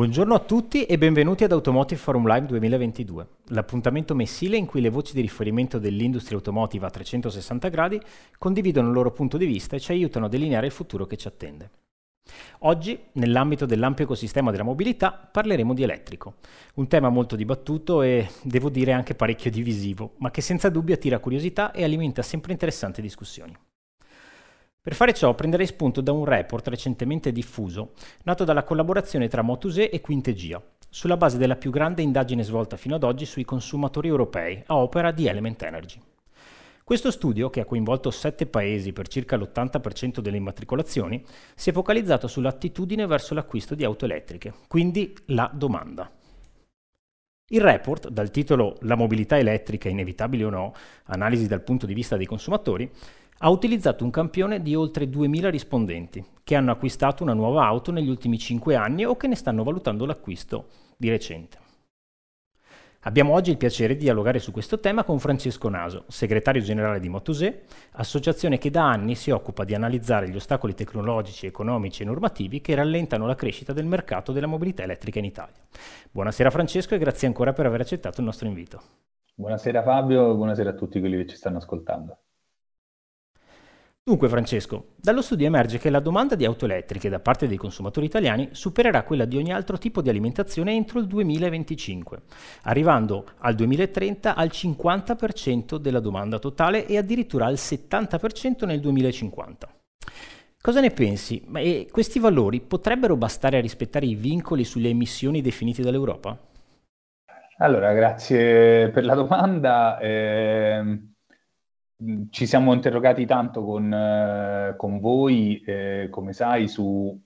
Buongiorno a tutti e benvenuti ad Automotive Forum Live 2022, l'appuntamento mensile in cui le voci di riferimento dell'industria automotive a 360 gradi condividono il loro punto di vista e ci aiutano a delineare il futuro che ci attende. Oggi, nell'ambito dell'ampio ecosistema della mobilità, parleremo di elettrico, un tema molto dibattuto e, devo dire, anche parecchio divisivo, ma che senza dubbio attira curiosità e alimenta sempre interessanti discussioni. Per fare ciò prenderei spunto da un report recentemente diffuso, nato dalla collaborazione tra Motuse e Quintegia, sulla base della più grande indagine svolta fino ad oggi sui consumatori europei a opera di Element Energy. Questo studio, che ha coinvolto sette paesi per circa l'80% delle immatricolazioni, si è focalizzato sull'attitudine verso l'acquisto di auto elettriche, quindi la domanda. Il report, dal titolo La mobilità elettrica inevitabile o no, analisi dal punto di vista dei consumatori, ha utilizzato un campione di oltre 2000 rispondenti che hanno acquistato una nuova auto negli ultimi 5 anni o che ne stanno valutando l'acquisto di recente. Abbiamo oggi il piacere di dialogare su questo tema con Francesco Naso, segretario generale di Motosè, associazione che da anni si occupa di analizzare gli ostacoli tecnologici, economici e normativi che rallentano la crescita del mercato della mobilità elettrica in Italia. Buonasera Francesco e grazie ancora per aver accettato il nostro invito. Buonasera Fabio, buonasera a tutti quelli che ci stanno ascoltando. Dunque Francesco, dallo studio emerge che la domanda di auto elettriche da parte dei consumatori italiani supererà quella di ogni altro tipo di alimentazione entro il 2025, arrivando al 2030 al 50% della domanda totale e addirittura al 70% nel 2050. Cosa ne pensi? Ma questi valori potrebbero bastare a rispettare i vincoli sulle emissioni definiti dall'Europa? Allora, grazie per la domanda. Eh ci siamo interrogati tanto con, eh, con voi, eh, come sai, su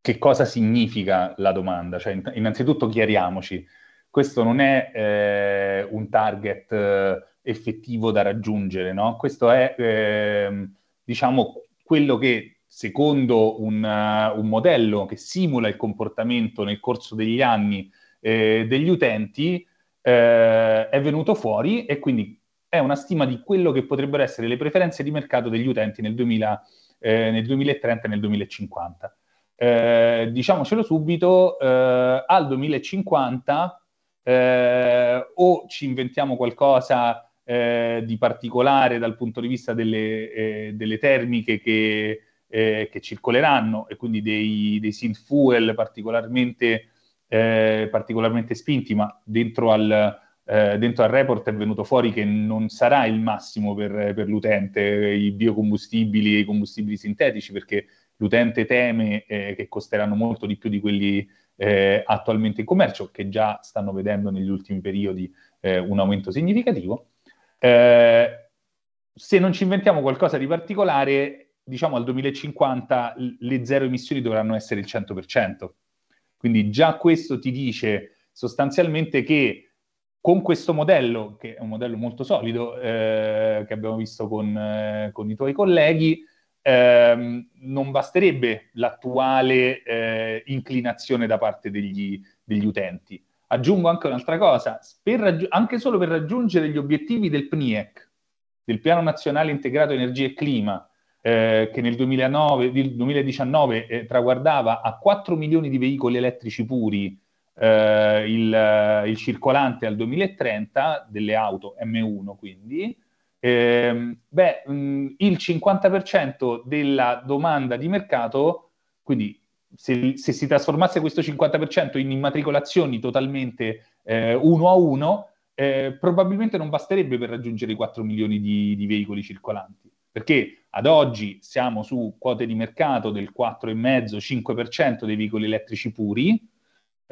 che cosa significa la domanda. Cioè, innanzitutto chiariamoci, questo non è eh, un target eh, effettivo da raggiungere, no? Questo è, ehm, diciamo, quello che secondo un, uh, un, modello che simula il comportamento nel corso degli anni eh, degli utenti è venuto fuori e quindi è una stima di quello che potrebbero essere le preferenze di mercato degli utenti nel, 2000, eh, nel 2030 e nel 2050. Eh, diciamocelo subito, eh, al 2050 eh, o ci inventiamo qualcosa eh, di particolare dal punto di vista delle, eh, delle termiche che, che, circoleranno e quindi dei, dei synth fuel particolarmente, particolarmente spinti, ma dentro al eh, dentro al report è venuto fuori che non sarà il massimo per, per l'utente i biocombustibili e i combustibili sintetici, perché l'utente teme eh, che costeranno molto di più di quelli eh, attualmente in commercio, che già stanno vedendo negli ultimi periodi eh, un aumento significativo. Eh, se non ci inventiamo qualcosa di particolare, diciamo al 2050 le zero emissioni dovranno essere il 100%. Quindi già questo ti dice sostanzialmente che con questo modello, che è un modello molto solido, eh, che abbiamo visto con, eh, con i tuoi colleghi, ehm, non basterebbe l'attuale eh, inclinazione da parte degli, degli, utenti. Aggiungo anche un'altra cosa, raggi- anche solo per raggiungere gli obiettivi del PNIEC, del Piano Nazionale Integrato Energia e Clima, eh, che nel 2009, 2019 eh, traguardava a 4 milioni di veicoli elettrici puri eh, il, il, circolante al 2030 delle auto M1 quindi, eh, beh, mh, il 50% della domanda di mercato, quindi se, se, si trasformasse questo 50% in immatricolazioni totalmente eh, uno a uno, eh, probabilmente non basterebbe per raggiungere i 4 milioni di, di veicoli perché ad oggi siamo su quote di mercato del 4,5-5% dei veicoli elettrici puri,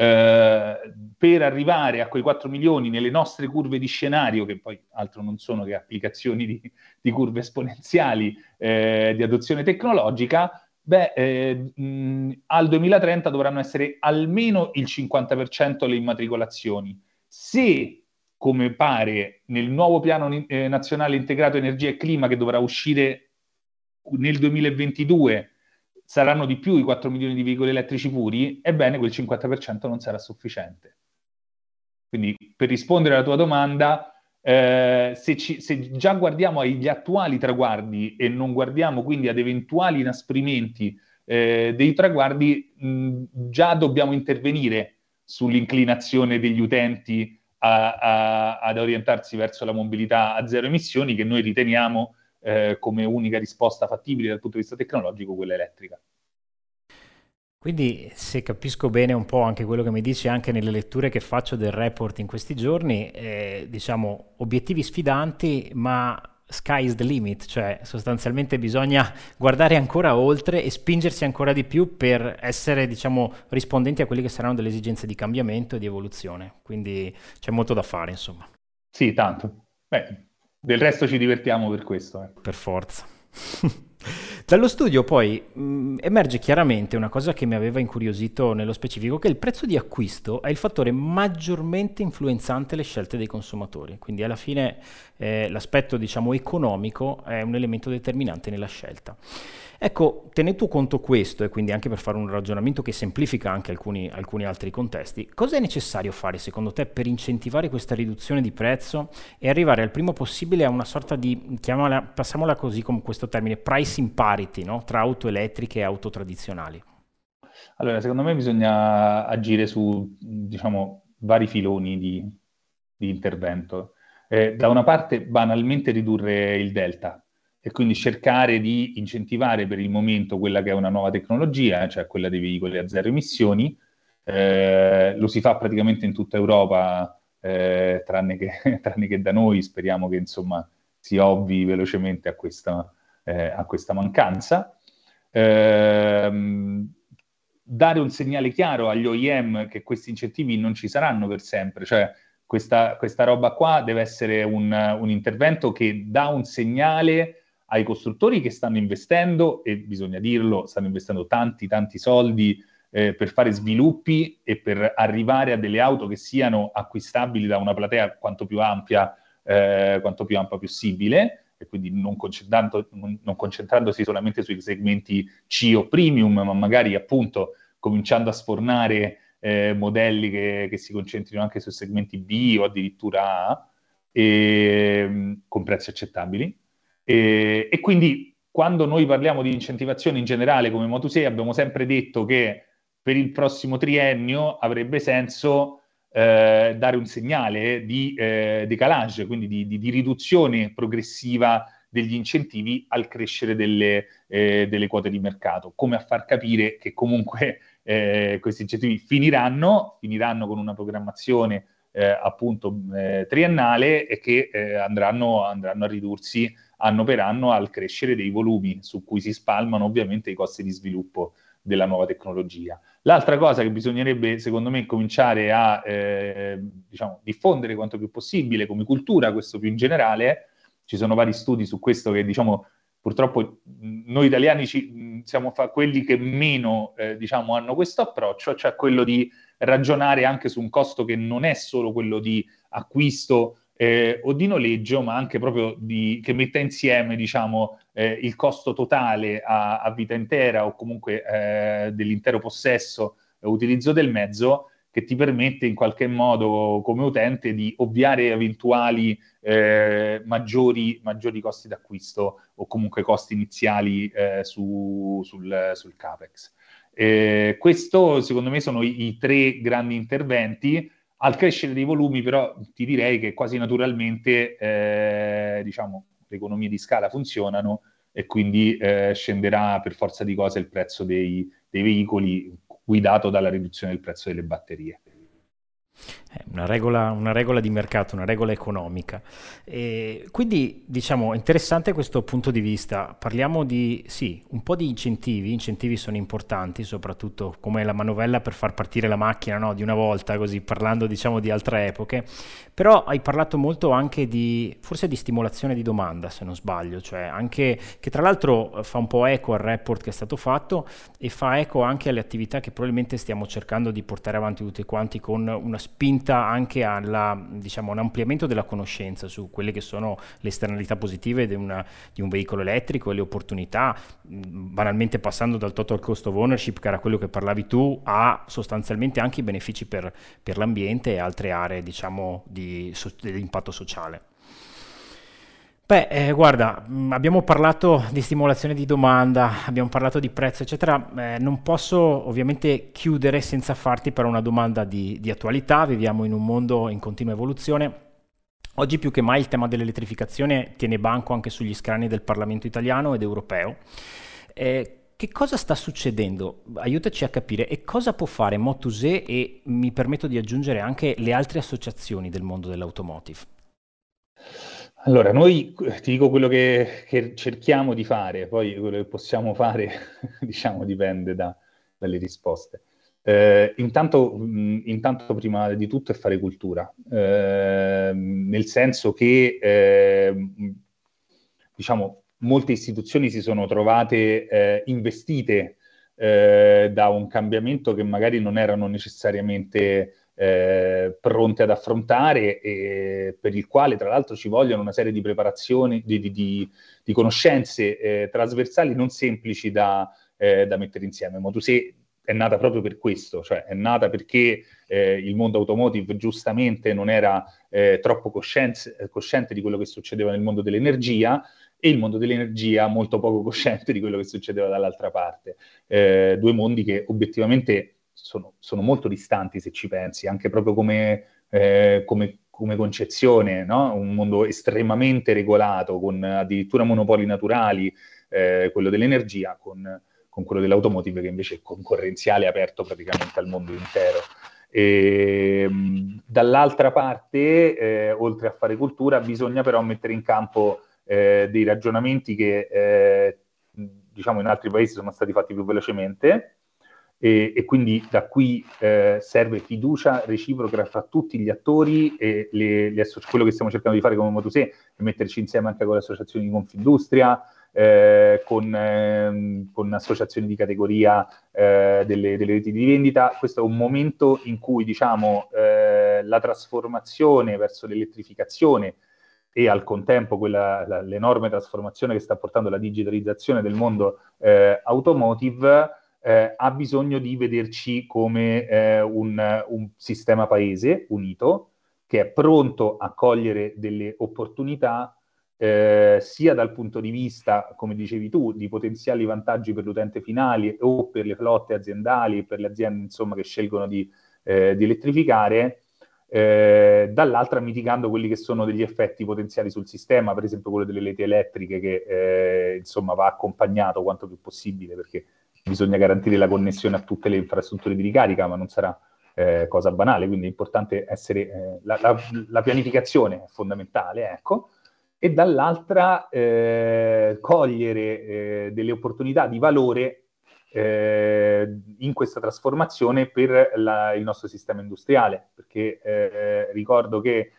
eh, per arrivare a quei 4 milioni nelle nostre curve di scenario, che poi altro non sono che applicazioni di, di curve esponenziali eh, di adozione tecnologica, beh, eh, mh, al 2030 dovranno essere almeno il 50% le immatricolazioni. Se, come pare, nel nuovo piano eh, nazionale integrato energia e clima che dovrà uscire nel 2022 saranno di più i 4 milioni di veicoli elettrici puri, ebbene quel 50% non sarà sufficiente. Quindi per rispondere alla tua domanda, eh, se, ci, se, già guardiamo agli attuali traguardi e non guardiamo quindi ad eventuali inasprimenti eh, dei traguardi, mh, già dobbiamo intervenire sull'inclinazione degli utenti a, a, ad orientarsi verso la mobilità a zero emissioni, che noi riteniamo eh, come unica risposta fattibile dal punto di vista tecnologico quella elettrica. Quindi se capisco bene un po' anche quello che mi dici anche nelle letture che faccio del report in questi giorni, eh, diciamo obiettivi sfidanti ma sky is the limit, cioè sostanzialmente bisogna guardare ancora oltre e spingersi ancora di più per essere diciamo rispondenti a quelle che saranno delle esigenze di cambiamento e di evoluzione, quindi c'è molto da fare insomma. Sì, tanto. Beh, del resto ci divertiamo per questo. Eh. Per forza. Dallo studio poi mh, mm, emerge chiaramente una cosa che mi aveva incuriosito nello specifico, che il prezzo di acquisto è il fattore maggiormente influenzante le scelte dei consumatori, quindi alla fine eh, l'aspetto diciamo economico è un elemento determinante nella scelta. Ecco, tenuto conto questo e quindi anche per fare un ragionamento che semplifica anche alcuni, alcuni altri contesti, cosa è necessario fare secondo te per incentivare questa riduzione di prezzo e arrivare al primo possibile a una sorta di, chiamiamola, passiamola così con questo termine, pricing parity no? tra auto elettriche e auto tradizionali? Allora, secondo me bisogna agire su, diciamo, vari filoni di, di intervento. Eh, da una parte, banalmente ridurre il delta, e quindi cercare di incentivare per il momento quella che è una nuova tecnologia, cioè quella dei veicoli a zero emissioni. Eh, lo si fa praticamente in tutta Europa, eh, tranne, che, tranne, che, da noi, speriamo che insomma si ovvi velocemente a questa, eh, a questa mancanza. Ehm, dare un segnale chiaro agli OEM che questi incentivi non ci saranno per sempre, cioè questa, questa roba qua deve essere un, un intervento che dà un segnale ai costruttori che stanno investendo, e bisogna dirlo, stanno investendo tanti, tanti soldi eh, per fare sviluppi e per arrivare a delle auto che siano acquistabili da una platea quanto più ampia, eh, quanto più ampia possibile, e quindi non, non concentrandosi solamente sui segmenti C o premium, ma magari appunto cominciando a sfornare eh, modelli che, che, si concentrino anche sui segmenti B o addirittura A, e, con prezzi accettabili. E, e quindi quando noi parliamo di incentivazione in generale come Motu6 abbiamo sempre detto che per il prossimo triennio avrebbe senso eh, dare un segnale di eh, decalage, quindi di, di, di, riduzione progressiva degli incentivi al crescere delle, eh, delle, quote di mercato, come a far capire che comunque eh, questi incentivi finiranno, finiranno con una programmazione eh, appunto eh, triennale e che andranno, andranno a ridursi anno per anno al crescere dei volumi su cui si spalmano ovviamente i costi di sviluppo della nuova tecnologia. L'altra cosa che bisognerebbe, secondo me, cominciare a eh, diciamo, diffondere quanto più possibile come cultura, questo più in generale, ci sono vari studi su questo che, diciamo, purtroppo noi italiani ci, siamo fa- quelli che meno, eh, diciamo, hanno questo approccio, cioè quello di ragionare anche su un costo che non è solo quello di acquisto eh, o di noleggio, ma anche proprio di, che metta insieme diciamo, eh, il costo totale a, a, vita intera o comunque eh, dell'intero possesso e utilizzo del mezzo che ti permette in qualche modo come utente di ovviare eventuali eh, maggiori, maggiori, costi d'acquisto o comunque costi iniziali eh, su, sul, sul, CAPEX. Eh, questo secondo me sono i, i tre grandi interventi al crescere dei volumi, però, ti direi che quasi naturalmente, eh, diciamo, le economie di scala funzionano e quindi eh, scenderà per forza di cose il prezzo dei, dei veicoli guidato dalla riduzione del prezzo delle batterie. Una regola, una regola, di mercato, una regola economica. E quindi diciamo interessante questo punto di vista. Parliamo di sì, un po' di incentivi. Incentivi sono importanti, soprattutto come la manovella per far partire la macchina no? di una volta, così parlando diciamo di altre epoche. Però hai parlato molto anche di forse di stimolazione di domanda, se non sbaglio, cioè anche che tra l'altro fa un po' eco al report che è stato fatto e fa eco anche alle attività che probabilmente stiamo cercando di portare avanti tutti quanti con una spinta anche alla, diciamo, un ampliamento della conoscenza su quelle che sono le esternalità positive di, una, di un veicolo elettrico e le opportunità, banalmente passando dal total cost of ownership, che era quello che parlavi tu, a sostanzialmente anche i benefici per, per l'ambiente e altre aree diciamo, di, di impatto sociale. Beh, eh, guarda, mh, abbiamo parlato di stimolazione di domanda, abbiamo parlato di prezzo, eccetera. Eh, non posso ovviamente chiudere senza farti però una domanda di, di attualità. Viviamo in un mondo in continua evoluzione. Oggi più che mai il tema dell'elettrificazione tiene banco anche sugli scrani del Parlamento italiano ed europeo. Eh, che cosa sta succedendo? Aiutaci a capire e cosa può fare Motuse e mi permetto di aggiungere anche le altre associazioni del mondo dell'automotive. Allora, noi ti dico quello che, che, cerchiamo di fare, poi quello che possiamo fare, diciamo, dipende da, dalle risposte. Eh, intanto, mh, intanto, prima di tutto, è fare cultura, eh, nel senso che, eh, diciamo, molte istituzioni si sono trovate eh, investite eh, da un cambiamento che magari non erano necessariamente eh, pronte ad affrontare e per il quale tra l'altro ci vogliono una serie di preparazioni, di, di, di, di conoscenze eh, trasversali non semplici da, eh, da mettere insieme. Motuse è nata proprio per questo, cioè è nata perché eh, il mondo automotive giustamente non era eh, troppo cosciente di quello che succedeva nel mondo dell'energia e il mondo dell'energia molto poco cosciente di quello che succedeva dall'altra parte. Eh, due mondi che obiettivamente sono, sono, molto distanti se ci pensi, anche proprio come, eh, come, come concezione, no? un mondo estremamente regolato, con addirittura monopoli naturali, eh, quello dell'energia, con, con, quello dell'automotive che invece è concorrenziale aperto praticamente al mondo intero. E, dall'altra parte, eh, oltre a fare cultura, bisogna però mettere in campo eh, dei ragionamenti che eh, diciamo in altri paesi sono stati fatti più velocemente e, e quindi da qui eh, serve fiducia reciproca fra tutti gli attori e le, le asso- quello che stiamo cercando di fare come Motuse è metterci insieme anche con le associazioni di Confindustria, eh, con, eh, con, associazioni di categoria eh, delle, delle, reti di vendita. Questo è un momento in cui diciamo, eh, la trasformazione verso l'elettrificazione e al contempo quella, la, l'enorme trasformazione che sta portando la digitalizzazione del mondo eh, automotive eh, ha bisogno di vederci come eh, un, un, sistema paese unito che è pronto a cogliere delle opportunità eh, sia dal punto di vista, come dicevi tu, di potenziali vantaggi per l'utente finale o per le flotte aziendali, per le aziende insomma, che scelgono di, eh, di elettrificare, eh, dall'altra mitigando quelli che sono degli effetti potenziali sul sistema, per esempio quello delle reti elettriche che eh, insomma va accompagnato quanto più possibile perché bisogna garantire la connessione a tutte le infrastrutture di ricarica, ma non sarà eh, cosa banale, quindi è importante essere, eh, la, la, la, pianificazione è fondamentale, ecco, e dall'altra eh, cogliere eh, delle opportunità di valore eh, in questa trasformazione per la, il nostro sistema industriale, perché eh, ricordo che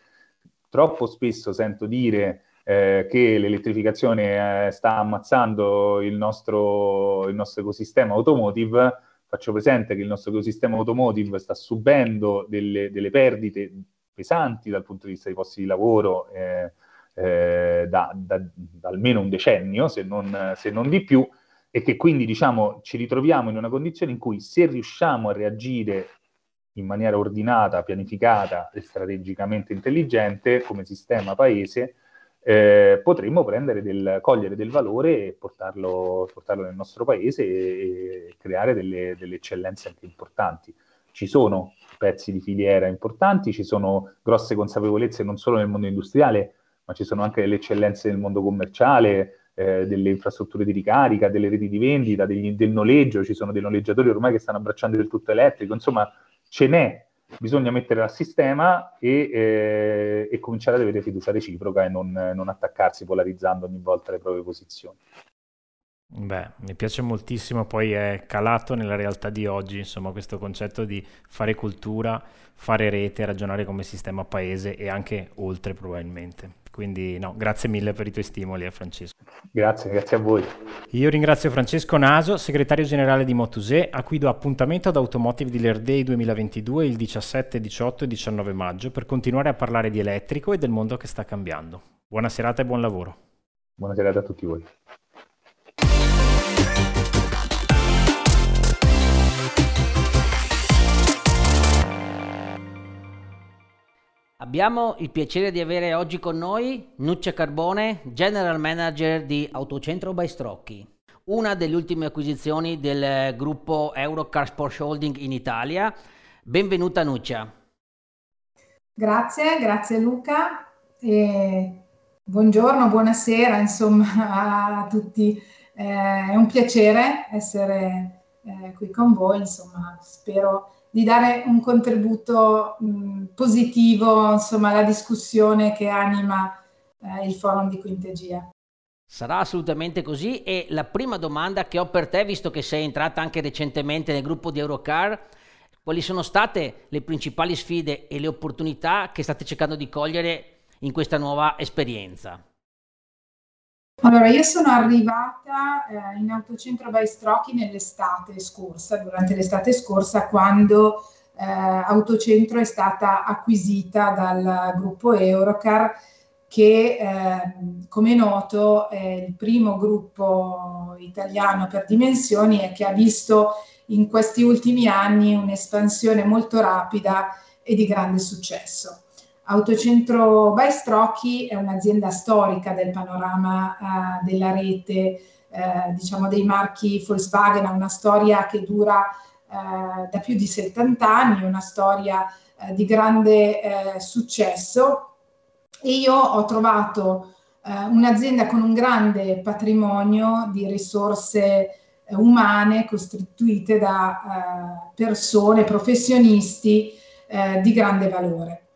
troppo spesso sento dire eh, che l'elettrificazione eh, sta ammazzando il nostro, il nostro, ecosistema automotive, faccio presente che il nostro ecosistema automotive sta subendo delle, delle perdite pesanti dal punto di vista dei posti di lavoro eh, eh da, da, da, almeno un decennio, se non, se non di più, e che quindi diciamo ci ritroviamo in una condizione in cui se riusciamo a reagire in maniera ordinata, pianificata e strategicamente intelligente come sistema paese, eh, potremmo del, cogliere del valore e portarlo, portarlo, nel nostro paese e, creare delle, delle, eccellenze anche importanti. Ci sono pezzi di filiera importanti, ci sono grosse consapevolezze non solo nel mondo industriale, ma ci sono anche delle eccellenze nel mondo commerciale, eh, delle infrastrutture di ricarica, delle reti di vendita, degli, del noleggio, ci sono dei noleggiatori ormai che stanno abbracciando del tutto elettrico, insomma ce n'è bisogna mettere al sistema e, eh, e, cominciare ad avere fiducia reciproca e non, non, attaccarsi polarizzando ogni volta le proprie posizioni. Beh, mi piace moltissimo, poi è calato nella realtà di oggi, insomma, questo concetto di fare cultura, fare rete, ragionare come sistema paese e anche oltre probabilmente. Quindi no, grazie mille per i tuoi stimoli, eh, Francesco. Grazie, grazie a voi. Io ringrazio Francesco Naso, segretario generale di Motuse, a cui do appuntamento ad Automotive Dealer Day 2022 il 17, 18 e 19 maggio per continuare a parlare di elettrico e del mondo che sta cambiando. Buona serata e buon lavoro. Buona serata a tutti voi. Abbiamo il piacere di avere oggi con noi Nuccia Carbone, General Manager di Autocentro Baistrocchi, una delle ultime acquisizioni del gruppo Eurocar Sport Holding in Italia. Benvenuta Nuccia. Grazie, grazie Luca. E buongiorno, buonasera insomma a tutti. Eh, è un piacere essere eh, qui con voi, insomma spero di dare un contributo mh, positivo insomma, alla discussione che anima eh, il forum di Quintegia. Sarà assolutamente così e la prima domanda che ho per te, visto che sei entrata anche recentemente nel gruppo di Eurocar, quali sono state le principali sfide e le opportunità che state cercando di cogliere in questa nuova esperienza? Allora, io sono arrivata eh, in autocentro Baistrocchi nell'estate scorsa, durante l'estate scorsa, quando eh, Autocentro è stata acquisita dal gruppo Eurocar, che eh, come noto è il primo gruppo italiano per dimensioni e che ha visto in questi ultimi anni un'espansione molto rapida e di grande successo. Autocentro Baistrocchi è un'azienda storica del panorama uh, della rete, eh, diciamo dei marchi Volkswagen, ha una storia che dura eh, da più di 70 anni, una storia eh, di grande eh, successo e io ho trovato eh, un'azienda con un grande patrimonio di risorse umane costituite da persone, professionisti di grande valore.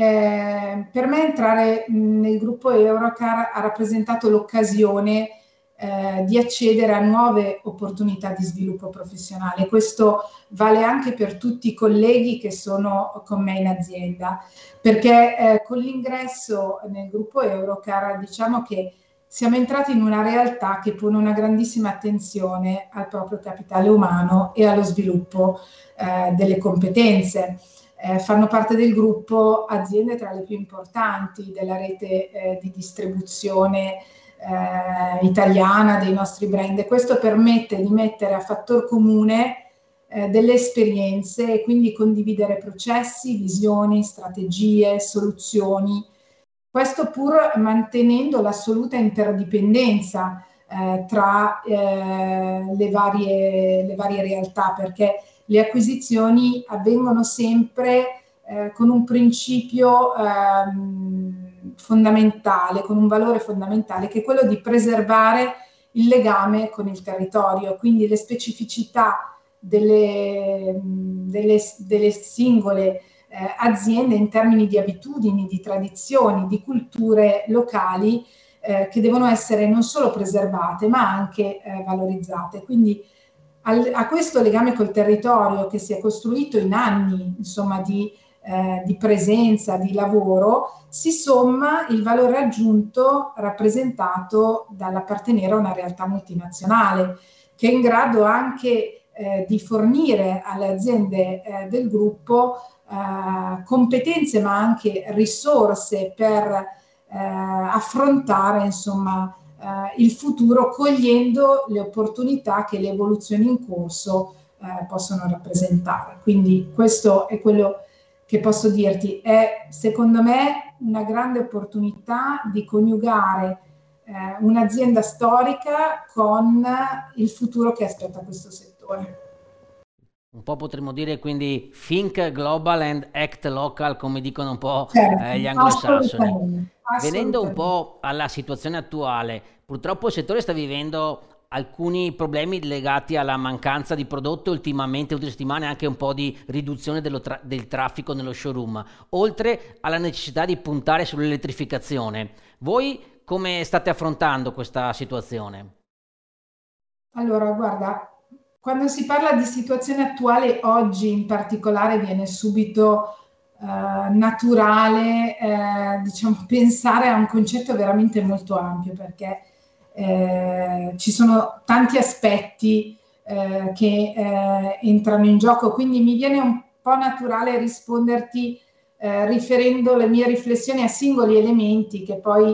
Eh, per me entrare nel gruppo Eurocar ha rappresentato l'occasione eh, di accedere a nuove opportunità di sviluppo professionale. Questo vale anche per tutti i colleghi che sono con me in azienda, perché eh, con l'ingresso nel gruppo Eurocar diciamo che siamo entrati in una realtà che pone una grandissima attenzione al proprio capitale umano e allo sviluppo eh, delle competenze eh, fanno parte del gruppo aziende tra le più importanti della rete eh, di distribuzione eh, italiana dei nostri brand e questo permette di mettere a fattor comune eh, delle esperienze e quindi condividere processi, visioni, strategie, soluzioni. Questo pur mantenendo l'assoluta interdipendenza eh, tra eh, le varie, le varie realtà, perché le acquisizioni avvengono sempre eh, con un principio ehm, fondamentale, con un valore fondamentale, che è quello di preservare il legame con il territorio, quindi le specificità delle, delle, delle singole eh, aziende in termini di abitudini, di tradizioni, di culture locali eh, che devono essere non solo preservate ma anche eh, valorizzate. Quindi al, a questo legame col territorio che si è costruito in anni insomma, di, eh, di presenza, di lavoro, si somma il valore aggiunto rappresentato dall'appartenere a una realtà multinazionale che è in grado anche eh, di fornire alle aziende eh, del gruppo eh, competenze ma anche risorse per eh, affrontare insomma eh, il futuro cogliendo le opportunità che le evoluzioni in corso eh, possono rappresentare. Quindi questo è quello che posso dirti, è secondo me una grande opportunità di coniugare eh, un'azienda storica con il futuro che aspetta questo settore. Un po' potremmo dire quindi think global and act local, come dicono un po' certo, eh, gli anglosassoni. Venendo un po' alla situazione attuale, purtroppo il settore sta vivendo alcuni problemi legati alla mancanza di prodotto ultimamente, ultime settimane anche un po' di riduzione tra- del traffico nello showroom, oltre alla necessità di puntare sull'elettrificazione. Voi come state affrontando questa situazione? Allora, guarda, quando si parla di situazione attuale, oggi in particolare viene subito eh, naturale eh, diciamo, pensare a un concetto veramente molto ampio perché eh, ci sono tanti aspetti eh, che eh, entrano in gioco, quindi mi viene un po' naturale risponderti riferendo le mie riflessioni a singoli elementi che poi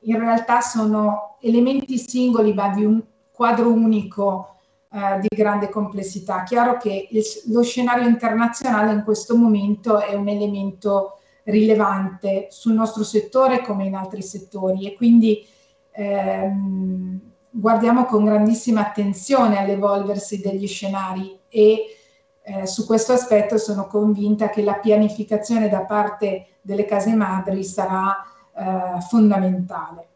in realtà sono elementi singoli ma di un quadro unico eh, di grande complessità. Chiaro che il, lo scenario internazionale in questo momento è un elemento rilevante sul nostro settore come in altri settori e quindi ehm, guardiamo con grandissima attenzione all'evolversi degli scenari e eh, su questo aspetto sono convinta che la pianificazione da parte delle case madri sarà eh, fondamentale.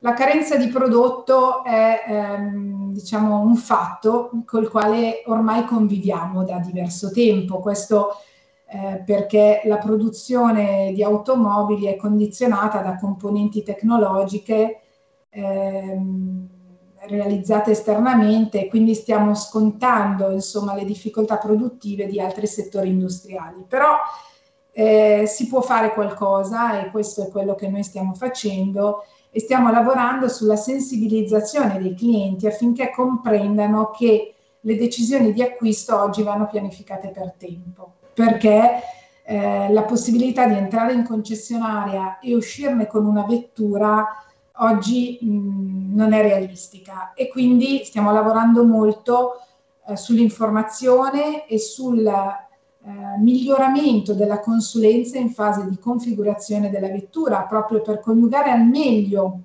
La carenza di prodotto è ehm, diciamo un fatto col quale ormai conviviamo da diverso tempo. Questo eh, perché la produzione di automobili è condizionata da componenti tecnologiche ehm, realizzate esternamente e quindi stiamo scontando insomma, le difficoltà produttive di altri settori industriali. Però eh, si può fare qualcosa e questo è quello che noi stiamo facendo e stiamo lavorando sulla sensibilizzazione dei clienti affinché comprendano che le decisioni di acquisto oggi vanno pianificate per tempo, perché eh, la possibilità di entrare in concessionaria e uscirne con una vettura oggi mh, non è realistica. E quindi stiamo lavorando molto eh, sull'informazione e sul eh, miglioramento della consulenza in fase di configurazione della vettura, proprio per coniugare al meglio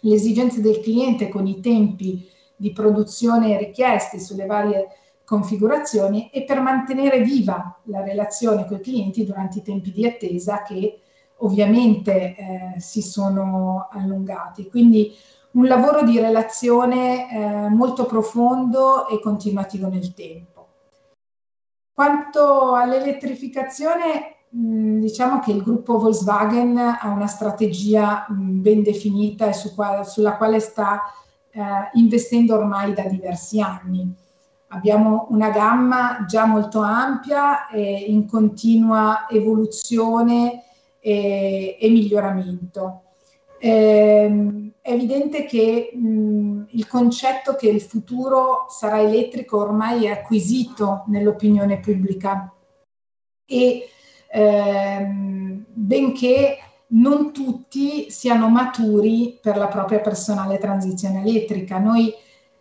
le esigenze del cliente con i tempi di produzione richiesti sulle varie configurazioni e per mantenere viva la relazione con i clienti durante i tempi di attesa che ovviamente eh, si sono allungati. Quindi un lavoro di relazione eh, molto profondo e continuativo nel tempo. Quanto all'elettrificazione, diciamo che il gruppo Volkswagen ha una strategia ben definita e sulla quale sta eh, investendo ormai da diversi anni. Abbiamo una gamma già molto ampia e in continua evoluzione e miglioramento. Eh, è evidente che mh, il concetto che il futuro sarà elettrico ormai è acquisito nell'opinione pubblica e ehm, benché non tutti siano maturi per la propria personale transizione elettrica. Noi,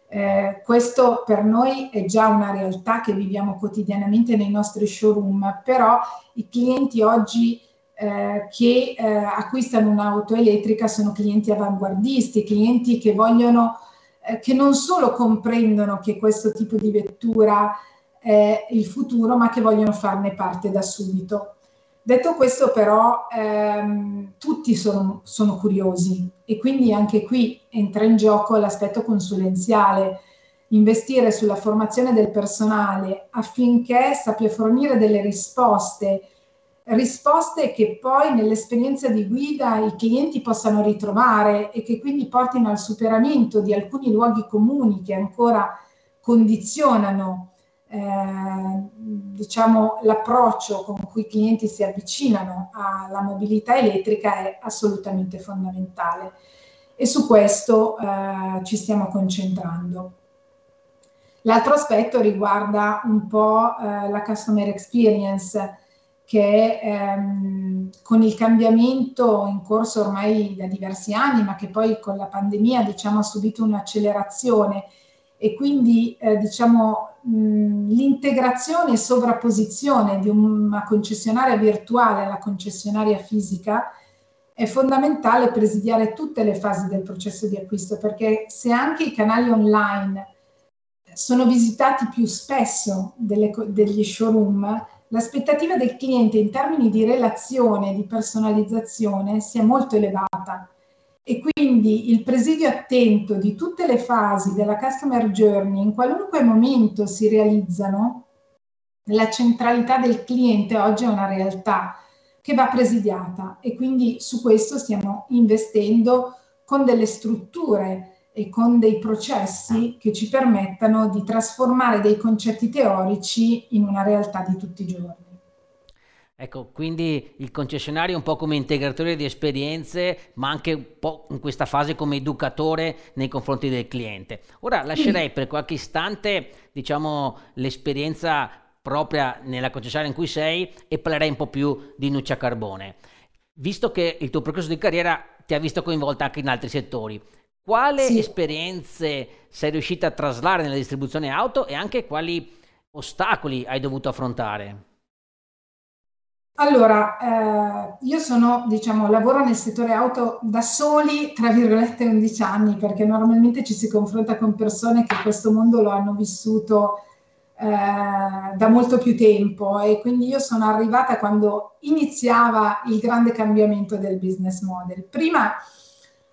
eh, questo per noi è già una realtà che viviamo quotidianamente nei nostri showroom, però i clienti oggi eh, che eh, acquistano un'auto elettrica sono clienti avanguardisti, clienti che vogliono, eh, che non solo comprendono che questo tipo di vettura è il futuro, ma che vogliono farne parte da subito. Detto questo però, ehm, tutti sono, sono curiosi e quindi anche qui entra in gioco l'aspetto consulenziale, investire sulla formazione del personale affinché sappia fornire delle risposte risposte che poi nell'esperienza di guida i clienti possano ritrovare e che quindi portino al superamento di alcuni luoghi comuni che ancora condizionano eh, diciamo, l'approccio con cui i clienti si avvicinano alla mobilità elettrica è assolutamente fondamentale e su questo eh, ci stiamo concentrando. L'altro aspetto riguarda un po' eh, la customer experience che ehm, con il cambiamento in corso ormai da diversi anni, ma che poi con la pandemia diciamo, ha subito un'accelerazione. E quindi eh, diciamo, mh, l'integrazione e sovrapposizione di una concessionaria virtuale alla concessionaria fisica è fondamentale presidiare tutte le fasi del processo di acquisto perché se anche i canali online sono visitati più spesso delle, degli showroom, l'aspettativa del cliente in termini di relazione, di personalizzazione, sia molto elevata. E quindi il presidio attento di tutte le fasi della customer journey, in qualunque momento si realizzano, la centralità del cliente oggi è una realtà che va presidiata. E quindi su questo stiamo investendo con delle strutture e con dei processi che ci permettano di trasformare dei concetti teorici in una realtà di tutti i giorni. Ecco, quindi il concessionario è un po' come integratore di esperienze, ma anche un po' in questa fase come educatore nei confronti del cliente. Ora lascerei per qualche istante, diciamo, l'esperienza propria nella concessionaria in cui sei e parlerei un po' più di Nuccia Carbone. Visto che il tuo percorso di carriera ti ha visto coinvolta anche in altri settori, quali sì. esperienze sei riuscita a traslare nella distribuzione auto e anche quali ostacoli hai dovuto affrontare? Allora, eh, io sono, diciamo, lavoro nel settore auto da soli, tra virgolette, 11 anni, perché normalmente ci si confronta con persone che questo mondo lo hanno vissuto eh, da molto più tempo e quindi io sono arrivata quando iniziava il grande cambiamento del business model. Prima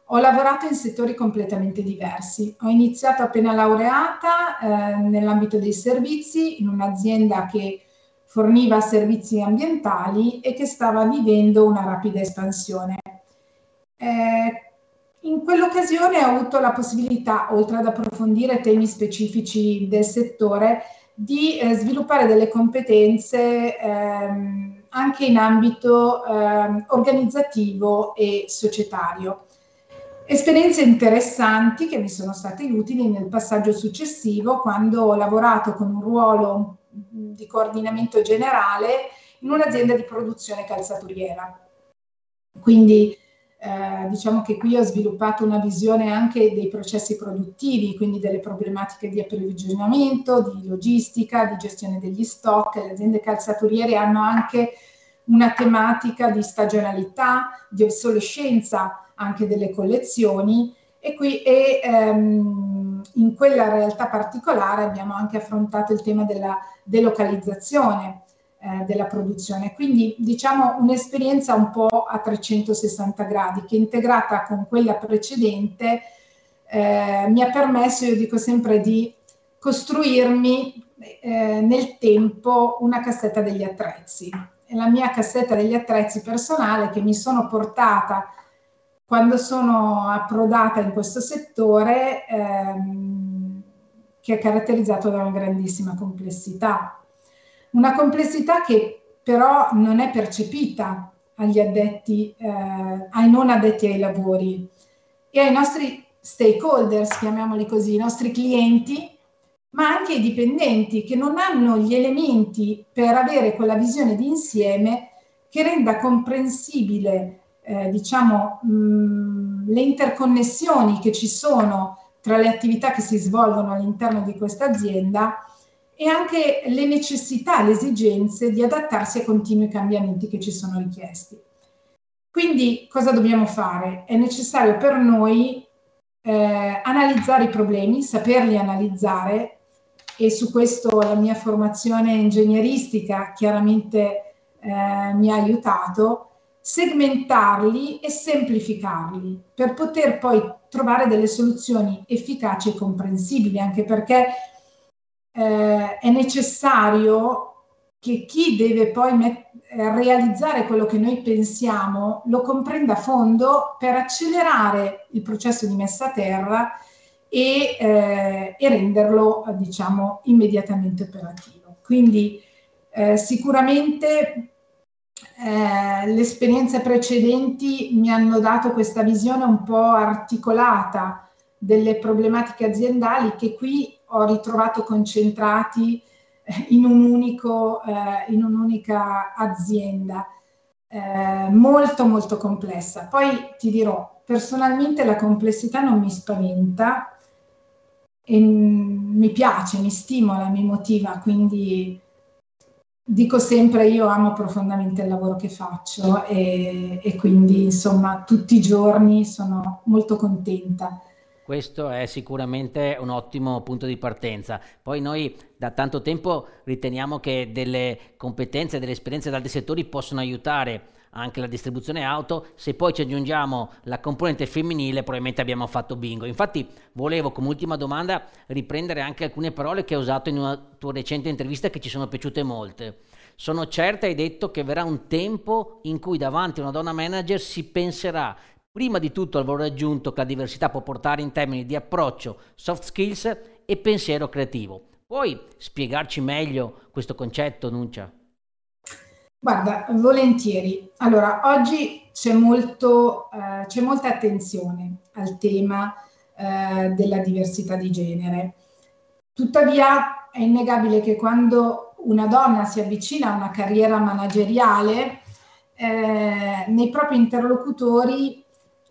ho lavorato in settori completamente diversi. Ho iniziato appena laureata eh, nell'ambito dei servizi in un'azienda che forniva servizi ambientali e che stava vivendo una rapida espansione. Eh, in quell'occasione ho avuto la possibilità, oltre ad approfondire temi specifici del settore, di eh, sviluppare delle competenze ehm, anche in ambito ehm, organizzativo e societario. Esperienze interessanti che mi sono state utili nel passaggio successivo quando ho lavorato con un ruolo di coordinamento generale in un'azienda di produzione calzaturiera. Quindi eh, diciamo che qui ho sviluppato una visione anche dei processi produttivi, quindi delle problematiche di approvvigionamento, di logistica, di gestione degli stock. Le aziende calzaturiere hanno anche una tematica di stagionalità, di obsolescenza anche delle collezioni e qui e, ehm, in quella realtà particolare abbiamo anche affrontato il tema della delocalizzazione eh, della produzione. Quindi diciamo un'esperienza un po' a 360 gradi che integrata con quella precedente eh, mi ha permesso, io dico sempre, di costruirmi eh, nel tempo una cassetta degli attrezzi. È la mia cassetta degli attrezzi personale che mi sono portata quando sono approdata in questo settore ehm, che è caratterizzato da una grandissima complessità. Una complessità che però non è percepita agli addetti, eh, ai non addetti ai lavori e ai nostri stakeholders, chiamiamoli così, i nostri clienti, ma anche ai dipendenti che non hanno gli elementi per avere quella visione di insieme che renda comprensibile eh, diciamo, mh, mm, le interconnessioni che ci sono tra le attività che si svolgono all'interno di questa azienda e anche le necessità, le esigenze di adattarsi ai continui cambiamenti che ci sono richiesti. Quindi cosa dobbiamo fare? È necessario per noi eh, analizzare i problemi, saperli analizzare e su questo la mia formazione ingegneristica chiaramente eh, mi ha aiutato segmentarli e semplificarli per poter poi trovare delle soluzioni efficaci e comprensibili, anche perché eh, è necessario che chi deve poi met- eh, realizzare quello che noi pensiamo lo comprenda a fondo per accelerare il processo di messa a terra e, eh, e renderlo, diciamo, immediatamente operativo. Quindi eh, sicuramente eh, le esperienze precedenti mi hanno dato questa visione un po' articolata delle problematiche aziendali che qui ho ritrovato concentrati eh, in, un unico, eh, in un'unica azienda, eh, molto molto complessa. Poi ti dirò, personalmente la complessità non mi spaventa, e mi piace, mi stimola, mi motiva, quindi dico sempre io amo profondamente il lavoro che faccio e, e, quindi insomma tutti i giorni sono molto contenta. Questo è sicuramente un ottimo punto di partenza. Poi noi da tanto tempo riteniamo che delle competenze, delle esperienze da altri settori possono aiutare anche la distribuzione auto, se poi ci aggiungiamo la componente femminile probabilmente abbiamo fatto bingo. Infatti volevo come ultima domanda riprendere anche alcune parole che hai usato in una tua recente intervista che ci sono piaciute molte. Sono certa, hai detto, che verrà un tempo in cui davanti a una donna manager si penserà prima di tutto al valore aggiunto che la diversità può portare in termini di approccio, soft skills e pensiero creativo. Puoi spiegarci meglio questo concetto, Nuncia? Guarda, volentieri. Allora, oggi c'è, molto, eh, c'è molta attenzione al tema eh, della diversità di genere. Tuttavia è innegabile che quando una donna si avvicina a una carriera manageriale, eh, nei propri interlocutori,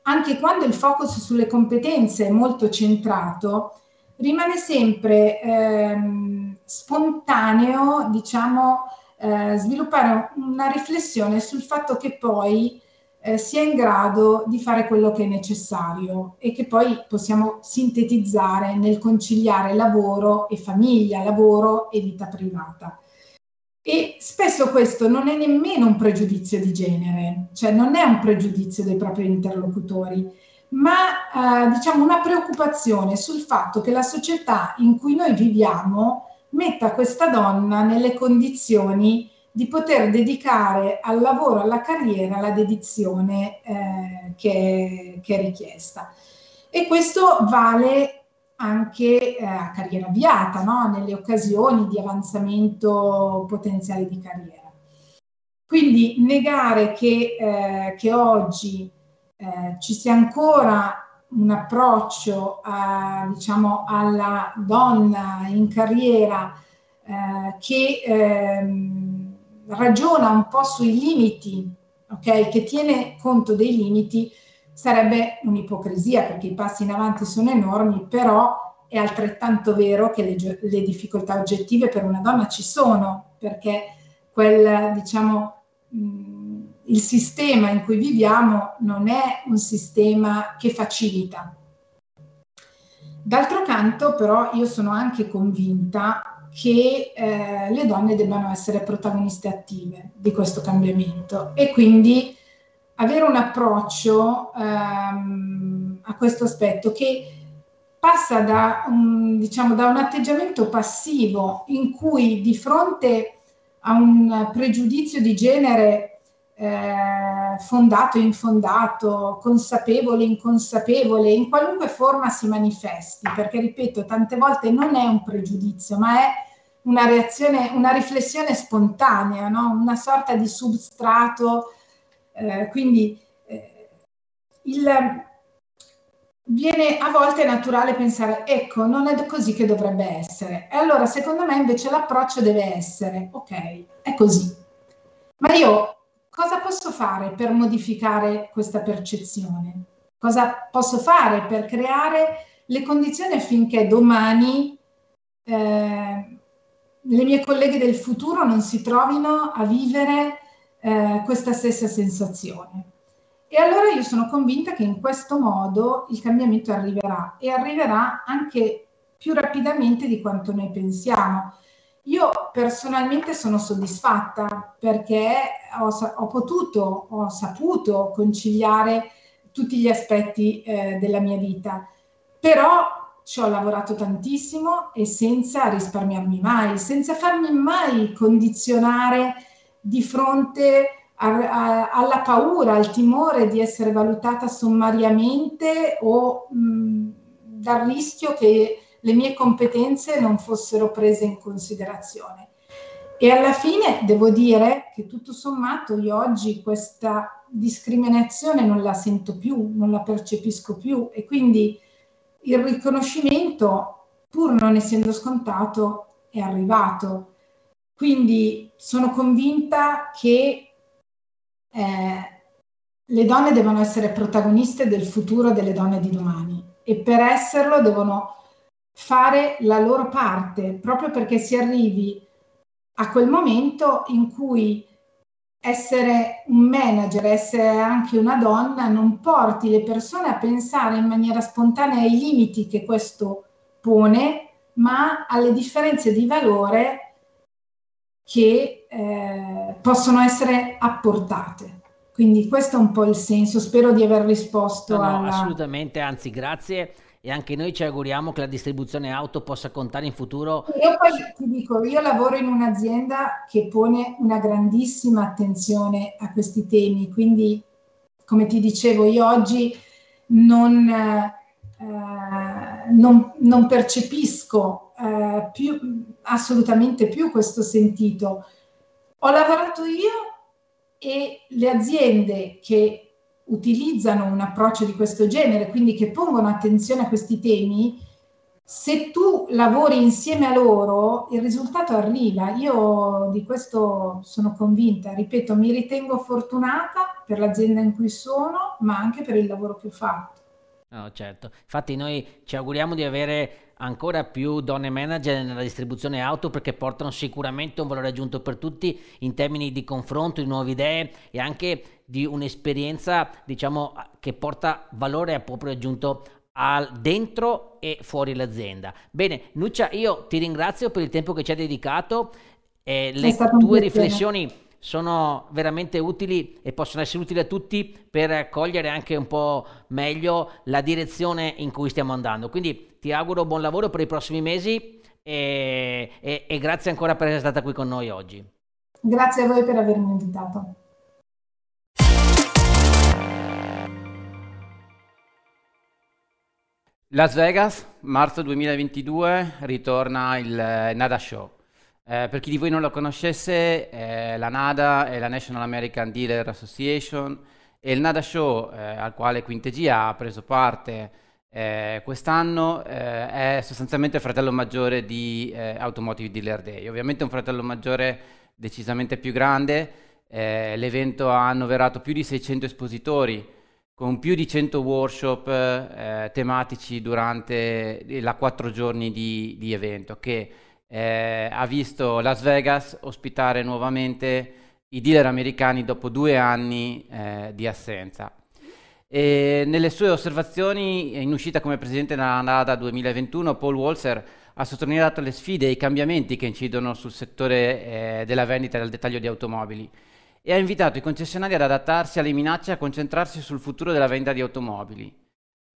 anche quando il focus sulle competenze è molto centrato, rimane sempre ehm, spontaneo, diciamo, eh, sviluppare una riflessione sul fatto che poi eh, sia in grado di fare quello che è necessario e che poi possiamo sintetizzare nel conciliare lavoro e famiglia, lavoro e vita privata. E spesso questo non è nemmeno un pregiudizio di genere, cioè non è un pregiudizio dei propri interlocutori, ma eh, diciamo una preoccupazione sul fatto che la società in cui noi viviamo metta questa donna nelle condizioni di poter dedicare al lavoro, alla carriera, la dedizione eh, che, che, è richiesta. E questo vale anche eh, a carriera avviata, no? nelle occasioni di avanzamento potenziale di carriera. Quindi negare che, eh, che oggi eh, ci sia ancora un approccio a, diciamo, alla donna in carriera eh, che ehm, ragiona un po' sui limiti, ok? Che tiene conto dei limiti, sarebbe un'ipocrisia perché i passi in avanti sono enormi, però è altrettanto vero che le, le difficoltà oggettive per una donna ci sono, perché quel, diciamo, mh, il sistema in cui viviamo non è un sistema che facilita. D'altro canto, però, io sono anche convinta che eh, le donne debbano essere protagoniste attive di questo cambiamento e quindi avere un approccio ehm, a questo aspetto che passa da un, diciamo, da un atteggiamento passivo in cui di fronte a un pregiudizio di genere eh, fondato, infondato, consapevole, inconsapevole, in qualunque forma si manifesti, perché ripeto, tante volte non è un pregiudizio, ma è una reazione, una riflessione spontanea, no? una sorta di substrato. Eh, quindi eh, il, viene a volte naturale pensare, ecco, non è così che dovrebbe essere. E allora, secondo me, invece l'approccio deve essere, ok, è così. Ma io cosa posso fare per modificare questa percezione? Cosa posso fare per creare le condizioni affinché domani eh, le mie colleghe del futuro non si trovino a vivere eh, questa stessa sensazione. E allora io sono convinta che in questo modo il cambiamento arriverà e arriverà anche più rapidamente di quanto noi pensiamo. Io personalmente sono soddisfatta perché ho, ho potuto, ho saputo conciliare tutti gli aspetti eh, della mia vita, però ci ho lavorato tantissimo e senza risparmiarmi mai, senza farmi mai condizionare di fronte a, a, alla paura, al timore di essere valutata sommariamente o mh, dal rischio che le mie competenze non fossero prese in considerazione. E alla fine devo dire che tutto sommato io oggi questa discriminazione non la sento più, non la percepisco più e quindi il riconoscimento, pur non essendo scontato, è arrivato. Quindi sono convinta che eh, le donne devono essere protagoniste del futuro delle donne di domani e per esserlo devono fare la loro parte, proprio perché si arrivi a quel momento in cui essere un manager, essere anche una donna, non porti le persone a pensare in maniera spontanea ai limiti che questo pone, ma alle differenze di valore che eh, possono essere apportate. Quindi questo è un po' il senso, spero di aver risposto. No, no alla... assolutamente, anzi grazie e anche noi ci auguriamo che la distribuzione auto possa contare in futuro. Io poi ti dico, io lavoro in un'azienda che pone una grandissima attenzione a questi temi, quindi come ti dicevo, io oggi non, eh, non, non percepisco eh, più, assolutamente più questo sentito. Ho lavorato io e le aziende che utilizzano un approccio di questo genere, quindi che pongono attenzione a questi temi, se tu lavori insieme a loro, il risultato arriva. Io di questo sono convinta. Ripeto, mi ritengo fortunata per l'azienda in cui sono, ma anche per il lavoro che ho fatto. No, certo. Infatti noi ci auguriamo di avere ancora più donne manager nella distribuzione auto perché portano sicuramente un valore aggiunto per tutti in termini di confronto, di nuove idee e anche di un'esperienza, diciamo, che porta valore a proprio aggiunto al, dentro e fuori l'azienda. Bene, Nuccia, io ti ringrazio per il tempo che ci hai dedicato. Eh, le tue riflessioni sono veramente utili e possono essere utili a tutti per cogliere anche un po' meglio la direzione in cui stiamo andando. Quindi ti auguro buon lavoro per i prossimi mesi e, e, e grazie ancora per essere stata qui con noi oggi. Grazie a voi per avermi invitato. Las Vegas, marzo 2022, ritorna il NADA Show. Eh, per chi di voi non lo conoscesse, eh, la NADA è la National American Dealer Association e il NADA Show eh, al quale Quintegia ha preso parte eh, quest'anno eh, è sostanzialmente il fratello maggiore di eh, Automotive Dealer Day. Ovviamente un fratello maggiore decisamente più grande, l'evento ha annoverato più di 600 espositori con più di 100 workshop tematici durante la quattro giorni di, di evento che eh, ha visto Las Vegas ospitare nuovamente i dealer americani dopo due anni eh, di assenza. E nelle sue osservazioni in uscita come presidente della NADA 2021, Paul Walser ha sottolineato le sfide e i cambiamenti che incidono sul settore eh, della vendita e del dettaglio di automobili e ha invitato i concessionari ad adattarsi alle minacce e a concentrarsi sul futuro della vendita di automobili.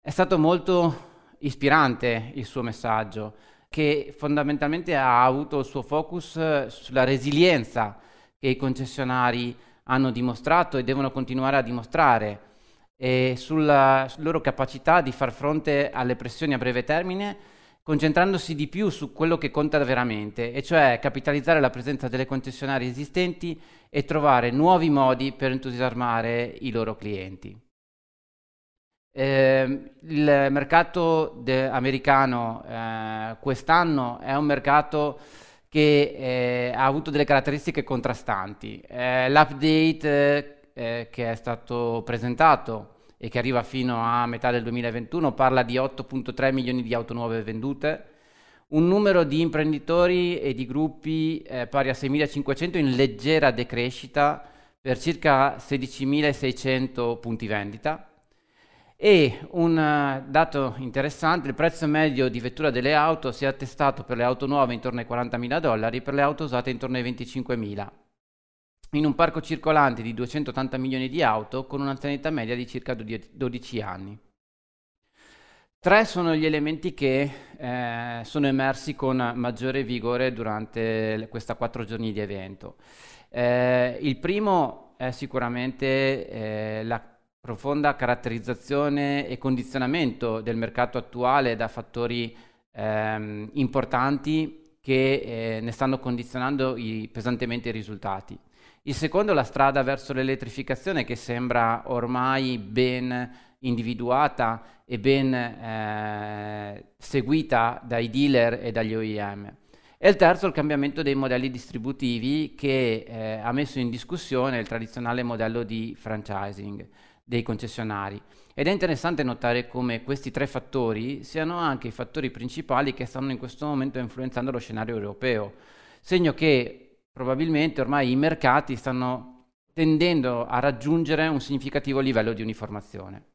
È stato molto ispirante il suo messaggio che fondamentalmente ha avuto il suo focus eh, sulla resilienza che i concessionari hanno dimostrato e devono continuare a dimostrare e sulla, sulla loro capacità di far fronte alle pressioni a breve termine concentrandosi di più su quello che conta veramente, e cioè capitalizzare la presenza delle concessionarie esistenti e trovare nuovi modi per entusiasmare i loro clienti. Eh, il mercato de- americano eh, quest'anno è un mercato che eh, ha avuto delle caratteristiche contrastanti. Eh, l'update eh, che è stato presentato e che arriva fino a metà del 2021 parla di 8.3 milioni di auto nuove vendute, un numero di imprenditori e di gruppi eh, pari a 6.500 in leggera decrescita per circa 16.600 punti vendita e un uh, dato interessante, il prezzo medio di vettura delle auto si è attestato per le auto nuove intorno ai 40.000 dollari, per le auto usate intorno ai 25.000, in un parco circolante di 280 milioni di auto con un'anzianità media di circa 12 anni. Tre sono gli elementi che eh, sono emersi con maggiore vigore durante questa quattro giorni di evento. Eh, il primo è sicuramente eh, la profonda caratterizzazione e condizionamento del mercato attuale da fattori ehm, importanti che eh, ne stanno condizionando i, pesantemente i risultati. Il secondo è la strada verso l'elettrificazione che sembra ormai ben individuata e ben eh, seguita dai dealer e dagli OEM. E il terzo è il cambiamento dei modelli distributivi che eh, ha messo in discussione il tradizionale modello di franchising dei concessionari. Ed è interessante notare come questi tre fattori siano anche i fattori principali che stanno in questo momento influenzando lo scenario europeo, segno che probabilmente ormai i mercati stanno tendendo a raggiungere un significativo livello di uniformazione.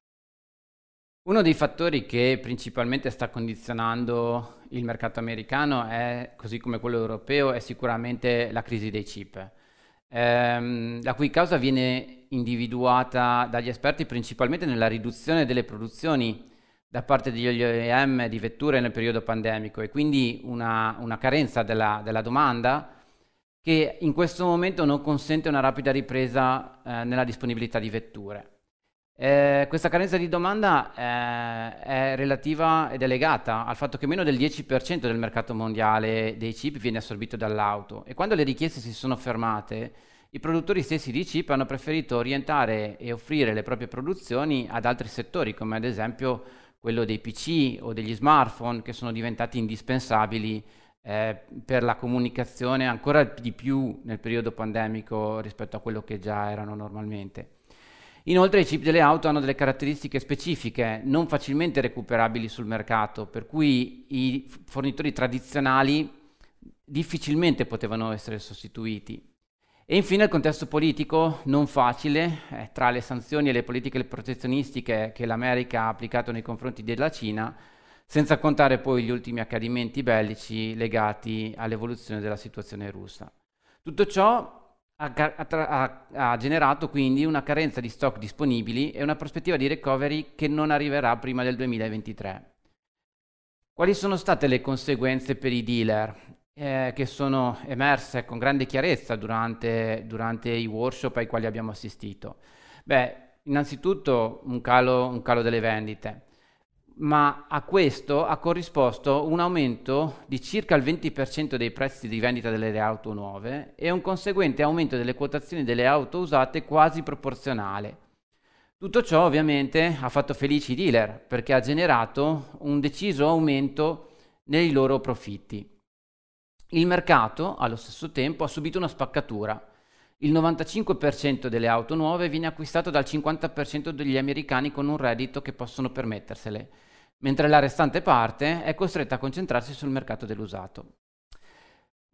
Uno dei fattori che principalmente sta condizionando il mercato americano è, così come quello europeo, è sicuramente la crisi dei chip ehm, la cui causa viene individuata dagli esperti principalmente nella riduzione delle produzioni da parte degli OEM di vetture nel periodo pandemico e quindi una, una carenza della, della, domanda che in questo momento non consente una rapida ripresa eh, nella disponibilità di vetture. Eh, questa carenza di domanda eh, è relativa ed è legata al fatto che meno del 10% del mercato mondiale dei chip viene assorbito dall'auto e quando le richieste si sono fermate, i produttori stessi di chip hanno preferito orientare e offrire le proprie produzioni ad altri settori, come ad esempio quello dei PC o degli smartphone, che sono diventati indispensabili eh, per la comunicazione ancora di più nel periodo pandemico rispetto a quello che già erano normalmente. Inoltre i chip delle auto hanno delle caratteristiche specifiche non facilmente recuperabili sul mercato, per cui i fornitori tradizionali difficilmente potevano essere sostituiti. E infine il contesto politico non facile, eh, tra le sanzioni e le politiche protezionistiche che l'America ha applicato nei confronti della Cina, senza contare poi gli ultimi accadimenti bellici legati all'evoluzione della situazione russa. Tutto ciò ha, ha, generato quindi una carenza di stock disponibili e una prospettiva di recovery che non arriverà prima del 2023. Quali sono state le conseguenze per i dealer eh, che sono emerse con grande chiarezza durante, durante, i workshop ai quali abbiamo assistito? Beh, innanzitutto un calo, un calo delle vendite ma a questo ha corrisposto un aumento di circa il 20% dei prezzi di vendita delle auto nuove e un conseguente aumento delle quotazioni delle auto usate quasi proporzionale. Tutto ciò ovviamente ha fatto felici i dealer perché ha generato un deciso aumento nei loro profitti. Il mercato, allo stesso tempo, ha subito una spaccatura. Il 95% delle auto nuove viene acquistato dal 50% degli americani con un reddito che possono permettersele mentre la restante parte è costretta a concentrarsi sul mercato dell'usato.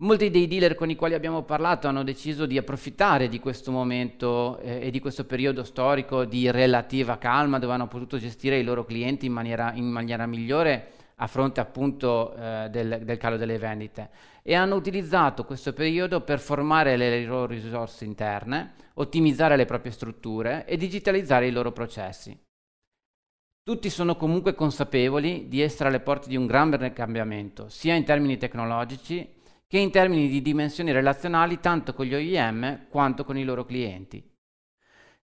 Molti dei dealer con i quali abbiamo parlato hanno deciso di approfittare di questo momento eh, e di questo periodo storico di relativa calma dove hanno potuto gestire i loro clienti in maniera, in maniera migliore a fronte appunto eh, del, del, calo delle vendite e hanno utilizzato questo periodo per formare le loro risorse interne, ottimizzare le proprie strutture e digitalizzare i loro processi. Tutti sono comunque consapevoli di essere alle porte di un grande cambiamento, sia in termini tecnologici che in termini di dimensioni relazionali tanto con gli OEM quanto con i loro clienti.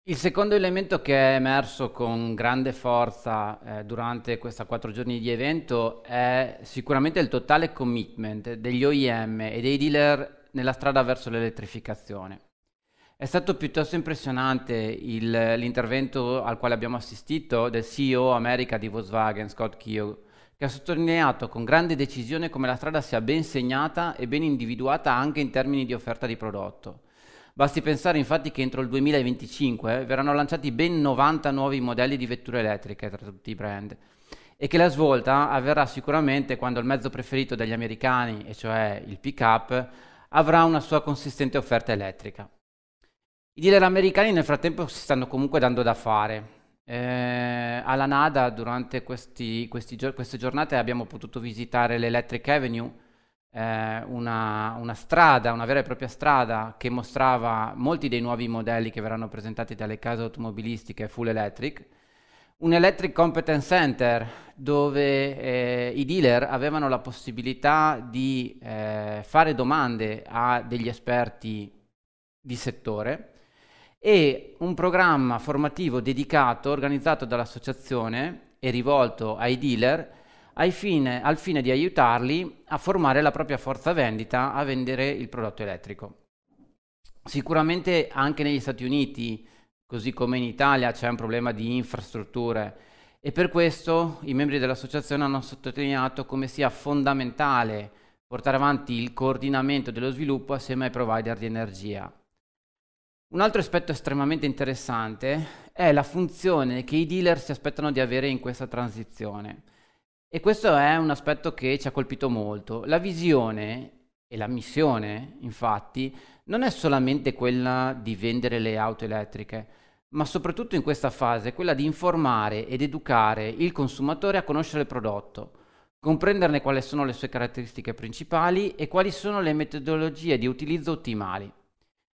Il secondo elemento che è emerso con grande forza eh, durante questi quattro giorni di evento è sicuramente il totale commitment degli OEM e dei dealer nella strada verso l'elettrificazione. È stato piuttosto impressionante il, l'intervento al quale abbiamo assistito del CEO America di Volkswagen, Scott Keogh, che ha sottolineato con grande decisione come la strada sia ben segnata e ben individuata anche in termini di offerta di prodotto. Basti pensare infatti che entro il 2025 verranno lanciati ben 90 nuovi modelli di vetture elettriche tra tutti i brand e che la svolta avverrà sicuramente quando il mezzo preferito dagli americani, e cioè il pick-up, avrà una sua consistente offerta elettrica. I dealer americani nel frattempo si stanno comunque dando da fare. Eh, alla NADA durante questi, questi, queste giornate abbiamo potuto visitare l'Electric Avenue, eh, una, una, strada, una vera e propria strada che mostrava molti dei nuovi modelli che verranno presentati dalle case automobilistiche full electric. Un Electric Competence Center dove eh, i dealer avevano la possibilità di eh, fare domande a degli esperti di settore e un programma formativo dedicato, organizzato dall'associazione e rivolto ai dealer fine, al fine di aiutarli a formare la propria forza vendita a vendere il prodotto elettrico. Sicuramente anche negli Stati Uniti, così come in Italia, c'è un problema di infrastrutture e per questo i membri dell'associazione hanno sottolineato come sia fondamentale portare avanti il coordinamento dello sviluppo assieme ai provider di energia un altro aspetto estremamente interessante è la funzione che i dealer si aspettano di avere in questa transizione. E questo è un aspetto che ci ha colpito molto. La visione e la missione, infatti, non è solamente quella di vendere le auto elettriche, ma soprattutto in questa fase quella di informare ed educare il consumatore a conoscere il prodotto, comprenderne quali sono le sue caratteristiche principali e quali sono le metodologie di utilizzo ottimali.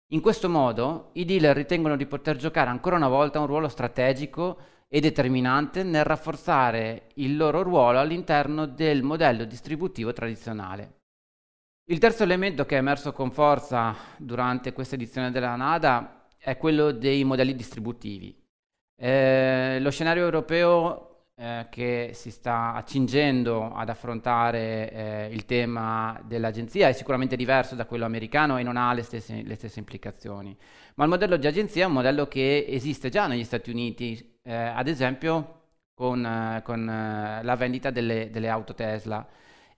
In questo modo i dealer ritengono di poter giocare ancora una volta un ruolo strategico e determinante nel rafforzare il loro ruolo all'interno del modello distributivo tradizionale. Il terzo elemento che è emerso con forza durante questa edizione della NADA è quello dei modelli distributivi. Eh, lo scenario europeo eh, che si sta accingendo ad affrontare eh, il tema dell'agenzia è sicuramente diverso da quello americano e non ha le stesse, le stesse, implicazioni. Ma il modello di agenzia è un modello che esiste già negli Stati Uniti, eh, ad esempio con, eh, con eh, la vendita delle, delle auto Tesla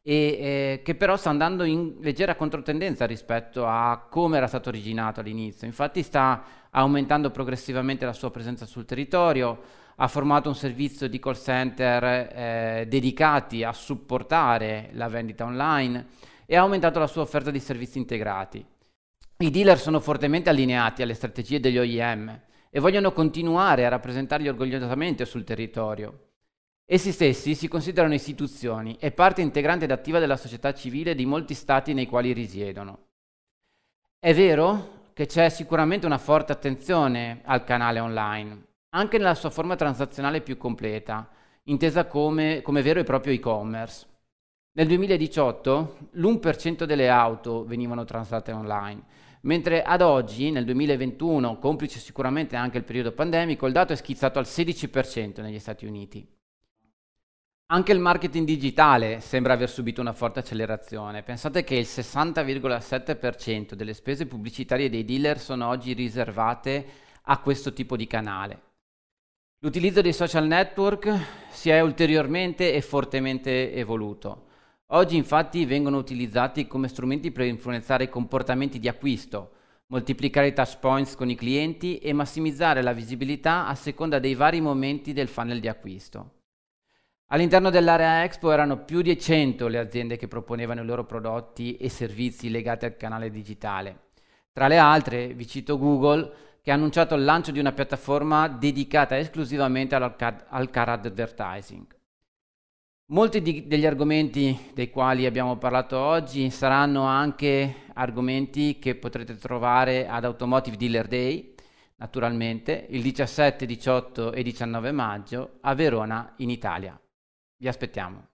e eh, che però sta andando in leggera controtendenza rispetto a come era stato originato all'inizio. Infatti sta aumentando progressivamente la sua presenza sul territorio, ha formato un servizio di call center eh, dedicati a supportare la vendita online e ha aumentato la sua offerta di servizi integrati. I dealer sono fortemente allineati alle strategie degli OIM e vogliono continuare a rappresentarli orgogliosamente sul territorio. Essi stessi si considerano istituzioni e parte integrante ed attiva della società civile di molti stati nei quali risiedono. È vero che c'è sicuramente una forte attenzione al canale online, anche nella sua forma transazionale più completa, intesa come, come vero e proprio e-commerce. Nel 2018 l'1% delle auto venivano transate online, mentre ad oggi, nel 2021, complice sicuramente anche il periodo pandemico, il dato è schizzato al 16% negli Stati Uniti. Anche il marketing digitale sembra aver subito una forte accelerazione. Pensate che il 60,7% delle spese pubblicitarie dei dealer sono oggi riservate a questo tipo di canale. L'utilizzo dei social network si è ulteriormente e fortemente evoluto. Oggi infatti vengono utilizzati come strumenti per influenzare i comportamenti di acquisto, moltiplicare i touch points con i clienti e massimizzare la visibilità a seconda dei vari momenti del funnel di acquisto. All'interno dell'area Expo erano più di 100 le aziende che proponevano i loro prodotti e servizi legati al canale digitale. Tra le altre vi cito Google che ha annunciato il lancio di una piattaforma dedicata esclusivamente al car, advertising. Molti di, degli argomenti dei quali abbiamo parlato oggi saranno anche argomenti che potrete trovare ad Automotive Dealer Day, naturalmente, il 17, 18 e 19 maggio a Verona in Italia. Vi aspettiamo.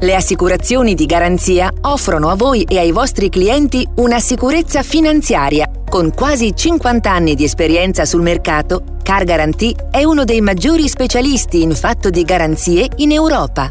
Le assicurazioni di garanzia offrono a voi e ai vostri clienti una sicurezza finanziaria. Con quasi 50 anni di esperienza sul mercato, Car Guarantee è uno dei maggiori specialisti in fatto di garanzie in Europa.